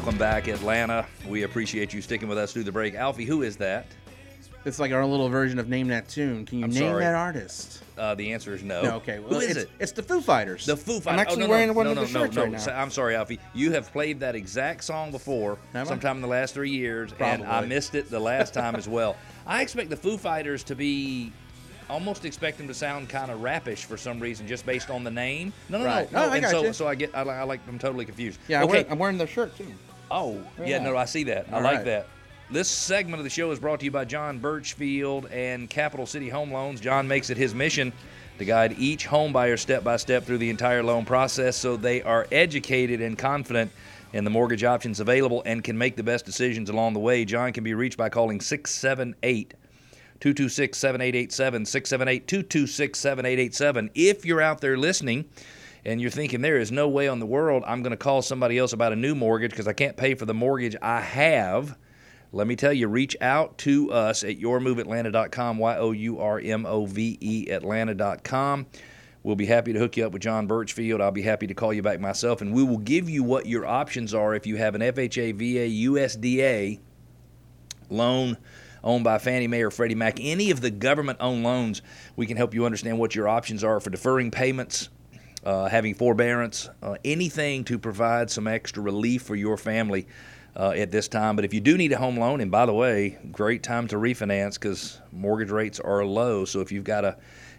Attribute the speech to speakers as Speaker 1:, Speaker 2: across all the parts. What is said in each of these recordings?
Speaker 1: Welcome back, Atlanta. We appreciate you sticking with us through the break. Alfie, who is that?
Speaker 2: It's like our little version of Name That Tune. Can you
Speaker 1: I'm
Speaker 2: name
Speaker 1: sorry.
Speaker 2: that artist?
Speaker 1: Uh, the answer is no.
Speaker 2: No, okay. Well,
Speaker 1: who is
Speaker 2: it's,
Speaker 1: it?
Speaker 2: It's the Foo Fighters.
Speaker 1: The Foo Fighters.
Speaker 2: I'm actually
Speaker 1: oh, no,
Speaker 2: wearing
Speaker 1: no,
Speaker 2: one
Speaker 1: no,
Speaker 2: of the
Speaker 1: no,
Speaker 2: shirts
Speaker 1: no,
Speaker 2: right
Speaker 1: no.
Speaker 2: now.
Speaker 1: I'm sorry, Alfie. You have played that exact song before,
Speaker 2: Have I?
Speaker 1: sometime in the last three years, and I missed it the last time as well. I expect the Foo Fighters to be. Almost expect them to sound kind of rapish for some reason, just based on the name. No, no,
Speaker 2: Right.
Speaker 1: no,
Speaker 2: No,
Speaker 1: no.
Speaker 2: I
Speaker 1: and
Speaker 2: got
Speaker 1: so,
Speaker 2: you.
Speaker 1: so I get, I, li- I like, I'm totally confused.
Speaker 2: yeah,
Speaker 1: okay.
Speaker 2: I'm, wearing, their shirt too.
Speaker 1: Oh, yeah, no, I see that. I
Speaker 2: All
Speaker 1: like
Speaker 2: right.
Speaker 1: that. This segment of the show is brought to you by John Birchfield and Capital City Home Loans. John makes it his mission to guide each home buyer step by step through the entire loan process so they are educated and confident in the mortgage options available and can make the best decisions along the way. John can be reached by calling 678 226 7887, 678 226 7887. If you're out there listening and you're thinking, there is no way on the world I'm going to call somebody else about a new mortgage because I can't pay for the mortgage I have, let me tell you, reach out to us at yourmoveatlanta.com, Y O U R M O V E Atlanta.com. We'll be happy to hook you up with John Birchfield. I'll be happy to call you back myself, and we will give you what your options are if you have an FHA, VA, USDA loan owned by Fannie Mae or Freddie Mac, any of the government owned loans, we can help you understand what your options are for deferring payments, uh, having forbearance, uh, anything to provide some extra relief for your family uh, at this time. But if you do need a home loan, and by the way, great time to refinance because mortgage rates are low. So if you've got a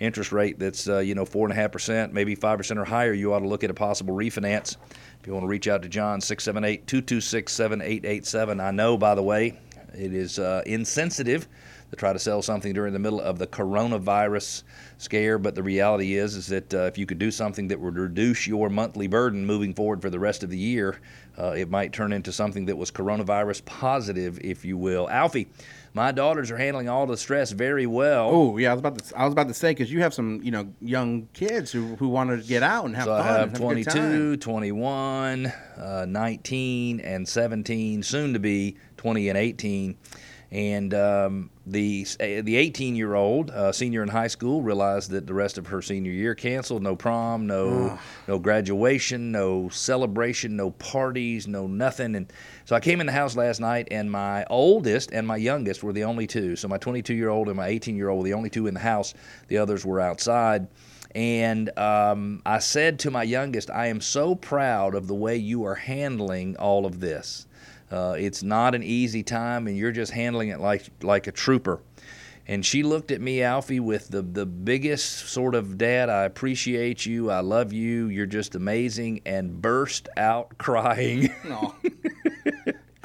Speaker 1: interest rate that's uh, you know four and a half percent, maybe five percent or higher, you ought to look at a possible refinance. If you want to reach out to John, 678 226 7887. I know, by the way, it is uh, insensitive to try to sell something during the middle of the coronavirus scare, but the reality is is that uh, if you could do something that would reduce your monthly burden moving forward for the rest of the year, uh, it might turn into something that was coronavirus positive, if you will. Alfie, my daughters are handling all the stress very well.
Speaker 2: Oh yeah, I was about to. I was about to say because you have some, you know, young kids who who want to get out and have fun.
Speaker 1: So I have
Speaker 2: have
Speaker 1: 22, 21, uh, 19, and 17, soon to be 20 and 18. And um, the the 18 year old uh, senior in high school realized that the rest of her senior year canceled. No prom, no no graduation, no celebration, no parties, no nothing. And so I came in the house last night, and my oldest and my youngest were the only two. So my 22 year old and my 18 year old were the only two in the house. The others were outside. And um, I said to my youngest, I am so proud of the way you are handling all of this. Uh, it's not an easy time, and you're just handling it like like a trooper. And she looked at me, Alfie, with the the biggest sort of dad. I appreciate you. I love you. You're just amazing, and burst out crying.
Speaker 2: No.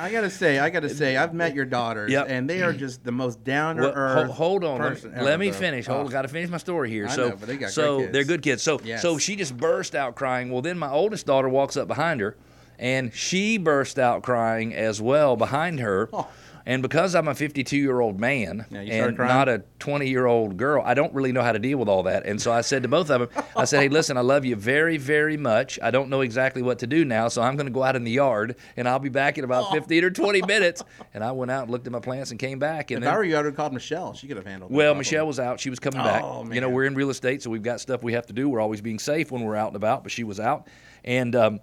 Speaker 2: I gotta say, I gotta say, I've met your daughters,
Speaker 1: Yep.
Speaker 2: and they are just the most down to
Speaker 1: Well,
Speaker 2: earth.
Speaker 1: hold on. Let
Speaker 2: person
Speaker 1: me,
Speaker 2: ever,
Speaker 1: let me finish. Hold,
Speaker 2: Oh.
Speaker 1: got to finish my story here.
Speaker 2: I
Speaker 1: so,
Speaker 2: know, they
Speaker 1: so they're good kids. So,
Speaker 2: Yes.
Speaker 1: so she just burst out crying. Well, then my oldest daughter walks up behind her, and she burst out crying as well behind her.
Speaker 2: Oh.
Speaker 1: And because I'm a 52 year old man
Speaker 2: Yeah,
Speaker 1: and not a 20 year old girl, I don't really know how to deal with all that. And so I said to both of them, I said, "Hey, listen, I love you very, very much. I don't know exactly what to do now, so I'm going to go out in the yard, and I'll be back in about 15 or 20 minutes." And I went out and looked at my plants and came back. And
Speaker 2: If
Speaker 1: then,
Speaker 2: I were you, I would have called Michelle. She could have handled. it,
Speaker 1: well,
Speaker 2: probably.
Speaker 1: Michelle was out. She was coming back.
Speaker 2: Oh,
Speaker 1: You know, we're in real estate, so we've got stuff we have to do. We're always being safe when we're out and about, but she was out. And um,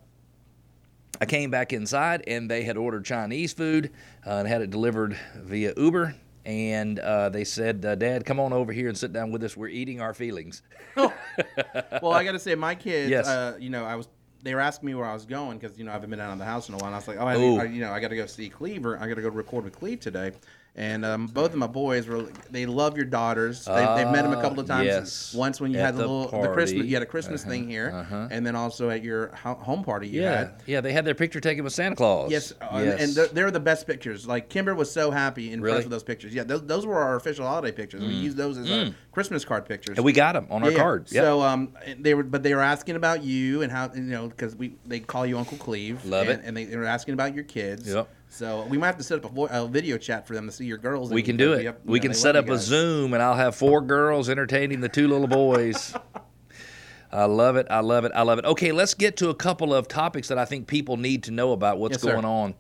Speaker 1: I came back inside, and they had ordered Chinese food uh, and had it delivered via Uber. And uh, they said, uh, Dad, come on over here and sit down with us. We're eating our feelings.
Speaker 2: Well, I gotta say, my kids.
Speaker 1: Yes.
Speaker 2: Uh, you know, I was. They were asking me where I was going because you know I haven't been out of the house in a while. And I was like, oh, I, I, you know, I got to go see Cleaver. I got to go record with Cleve today. And um, both of my boys were. They love your daughters. They, they've met them a couple of
Speaker 1: Ah,
Speaker 2: times.
Speaker 1: yes.
Speaker 2: Once when you
Speaker 1: At
Speaker 2: had the,
Speaker 1: the
Speaker 2: little the Christmas. You had a Christmas thing here,
Speaker 1: uh-huh.
Speaker 2: and then also at your ho- home party you
Speaker 1: Yeah.
Speaker 2: had.
Speaker 1: Yeah, they had their picture taken with Santa Claus.
Speaker 2: Yes, uh, and-
Speaker 1: yes.
Speaker 2: and they're, they're the best pictures. Like Kimber was so happy and
Speaker 1: Really? Mm.
Speaker 2: impressed with those pictures. Yeah, those, those were our official holiday pictures. We used those as our Christmas card pictures.
Speaker 1: and we got them on our
Speaker 2: Yeah, yeah.
Speaker 1: cards. Yep.
Speaker 2: So um, they were, but they were asking about you and how you know because we they call you Uncle Cleve.
Speaker 1: Love
Speaker 2: and,
Speaker 1: it.
Speaker 2: And they, they were asking about your kids.
Speaker 1: Yep.
Speaker 2: So we might have to set up a, vo- a video chat for them to see your girls.
Speaker 1: We can do it.
Speaker 2: you
Speaker 1: we
Speaker 2: know,
Speaker 1: can set up a. Zoom, and I'll have four girls entertaining the two little boys. I love it. I love it. I love it. Okay, let's get to a couple of topics that I think people need to know about what's
Speaker 2: Yes, sir.
Speaker 1: going on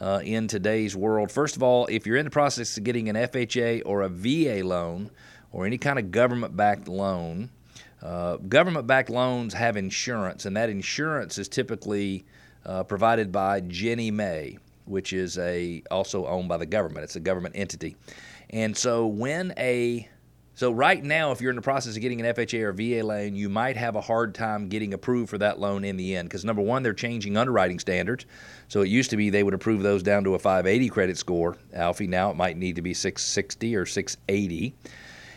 Speaker 1: uh, in today's world. First of all, if you're in the process of getting an FHA or a VA loan or any kind of government backed loan, uh, government backed loans have insurance, and that insurance is typically uh, provided by Ginnie Mae, which is a also owned by the government. It's a government entity. And so when a so right now, if you're in the process of getting an FHA or VA loan, you might have a hard time getting approved for that loan in the end because number one, they're changing underwriting standards. So it used to be they would approve those down to a 580 credit score, Alfie. Now it might need to be 660 or 680.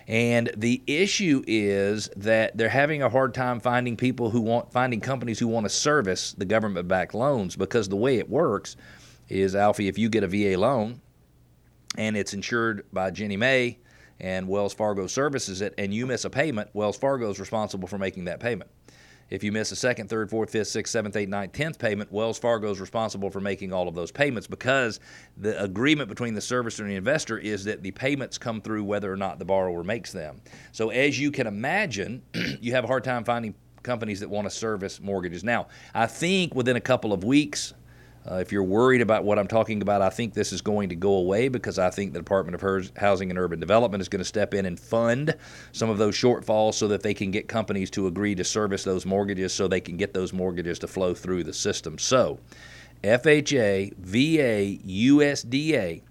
Speaker 1: And the issue is that they're having a hard time finding people who want finding companies who want to service the government-backed loans because the way it works is Alfie, if you get a VA loan and it's insured by Ginnie Mae and Wells Fargo services it, and you miss a payment, Wells Fargo is responsible for making that payment. If you miss a second, third, fourth, fifth, sixth, seventh, eighth, ninth, tenth payment, Wells Fargo is responsible for making all of those payments because the agreement between the servicer and the investor is that the payments come through whether or not the borrower makes them. So, as you can imagine, you have a hard time finding companies that want to service mortgages. Now, I think within a couple of weeks, uh, if you're worried about what I'm talking about, I think this is going to go away because I think the Department of Housing and Urban Development is going to step in and fund some of those shortfalls so that they can get companies to agree to service those mortgages so they can get those mortgages to flow through the system. So, FHA, VA, USDA,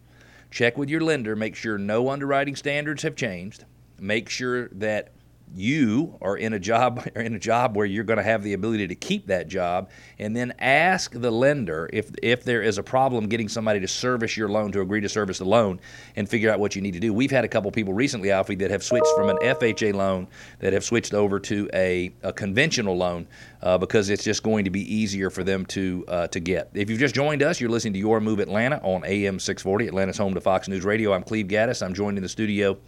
Speaker 1: check with your lender, make sure no underwriting standards have changed, make sure that you are in a job are in a job where you're going to have the ability to keep that job and then ask the lender if if there is a problem getting somebody to service your loan to agree to service the loan and figure out what you need to do. We've had a couple people recently, Alfie, that have switched from an FHA loan that have switched over to a, a conventional loan uh, because it's just going to be easier for them to uh, to get. If you've just joined us, you're listening to Your Move Atlanta on AM 640, Atlanta's home to Fox News Radio. I'm Cleve Gaddis. I'm joined in the studio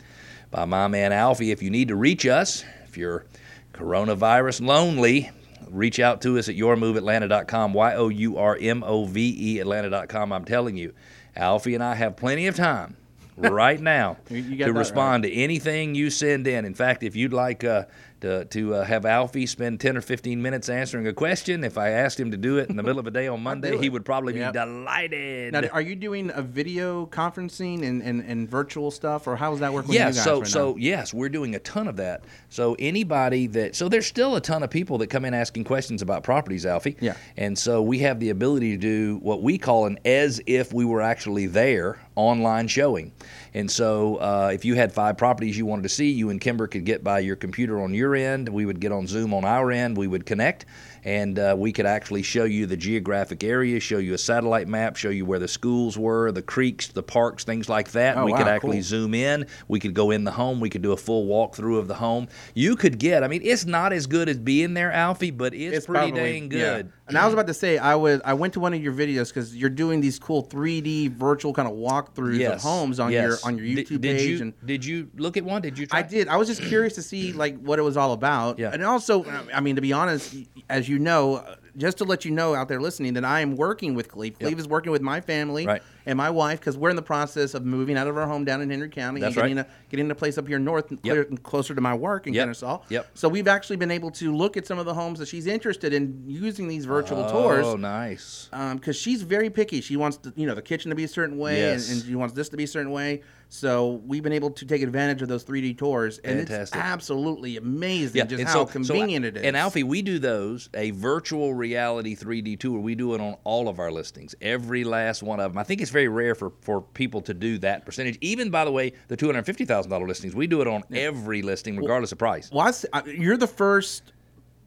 Speaker 1: by my man Alfie. If you need to reach us, if you're coronavirus lonely, reach out to us at yourmoveatlanta.com, Y O U R M O V E Atlanta.com. I'm telling you, Alfie and I have plenty of time right now to respond
Speaker 2: right.
Speaker 1: to anything you send in. In fact, if you'd like uh, to, to uh, have Alfie spend 10 or 15 minutes answering a question. If I asked him to do it in the middle of a day on Monday, he would probably yep. be delighted.
Speaker 2: Now, are you doing a video conferencing and, and, and virtual stuff, or how does that work with
Speaker 1: yeah,
Speaker 2: you guys
Speaker 1: so,
Speaker 2: right
Speaker 1: so
Speaker 2: now?
Speaker 1: yes, we're doing a ton of that. So anybody that, so there's still a ton of people that come in asking questions about properties, Alfie.
Speaker 2: Yeah.
Speaker 1: And so we have the ability to do what we call an as if we were actually there online showing. And so uh, if you had five properties you wanted to see, you and Kimber could get by your computer on your end. We would get on Zoom on our end. We would connect and uh, we could actually show you the geographic area, show you a satellite map, show you where the schools were, the creeks, the parks, things like that.
Speaker 2: Oh,
Speaker 1: we
Speaker 2: wow,
Speaker 1: could actually
Speaker 2: cool.
Speaker 1: zoom in. We could go in the home. We could do a full walkthrough of the home. You could get, I mean, it's not as good as being there, Alfie, but it's,
Speaker 2: It's
Speaker 1: pretty
Speaker 2: probably-
Speaker 1: dang
Speaker 2: yeah.
Speaker 1: good.
Speaker 2: And I was about to say, I was I went to one of your videos because you're doing these cool 3D virtual kind of walkthroughs
Speaker 1: Yes.
Speaker 2: of homes on
Speaker 1: yes.
Speaker 2: your on your
Speaker 1: Did-
Speaker 2: YouTube
Speaker 1: did
Speaker 2: page.
Speaker 1: You,
Speaker 2: and
Speaker 1: did you look at one? Did you try?
Speaker 2: I did. I was just curious to see like what it was all about.
Speaker 1: Yeah.
Speaker 2: And also, I mean, to be honest, as you know, just to let you know out there listening that I am working with Cleve. Cleve is working with my family
Speaker 1: Right.
Speaker 2: and my wife because we're in the process of moving out of our home down in Henry County
Speaker 1: That's
Speaker 2: and getting
Speaker 1: right.
Speaker 2: a getting a place up here north, and clear, closer to my work in
Speaker 1: Yep.
Speaker 2: Kennesaw.
Speaker 1: Yep.
Speaker 2: So we've actually been able to look at some of the homes that she's interested in using these virtual
Speaker 1: oh,
Speaker 2: tours Oh,
Speaker 1: nice.
Speaker 2: Um, because she's very picky. She wants the, you know the kitchen to be a certain way,
Speaker 1: Yes.
Speaker 2: and, and she wants this to be a certain way. So we've been able to take advantage of those 3D tours, and it's absolutely amazing just
Speaker 1: and
Speaker 2: how
Speaker 1: so-
Speaker 2: convenient
Speaker 1: so,
Speaker 2: it is.
Speaker 1: And Alfie, we do those a virtual reality 3D tour. We do it on all of our listings, every last one of them. I think it's very rare for for people to do that percentage. Even by the way, the two hundred fifty thousand dollar listings, we do it on every listing, regardless of price.
Speaker 2: well, I- you're the first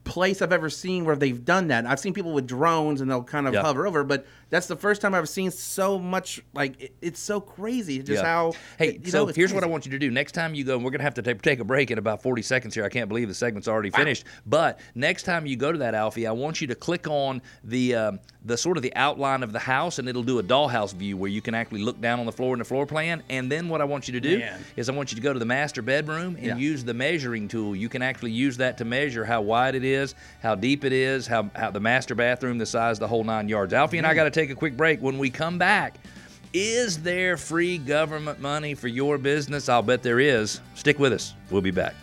Speaker 2: place I've ever seen where they've done that. I've seen people with drones and they'll kind of
Speaker 1: Yeah.
Speaker 2: hover over, but that's the first time I've seen so much. Like it, it's so crazy, just
Speaker 1: Yeah.
Speaker 2: how.
Speaker 1: Hey, so
Speaker 2: know,
Speaker 1: here's what I want you to do. Next time you go, and we're gonna have to take, take a break in about 40 seconds here. I can't believe the segment's already finished. But next time you go to that Alfie, I want you to click on the um, the sort of the outline of the house, and it'll do a dollhouse view where you can actually look down on the floor in the floor plan. And then what I want you to do
Speaker 2: Man.
Speaker 1: is I want you to go to the master bedroom and
Speaker 2: Yeah.
Speaker 1: use the measuring tool. You can actually use that to measure how wide it is, how deep it is, how, how the master bathroom, the size, the whole nine yards. Alfie and I got to take a quick break. When we come back, is there free government money for your business? I'll bet there is. Stick with us. We'll be back.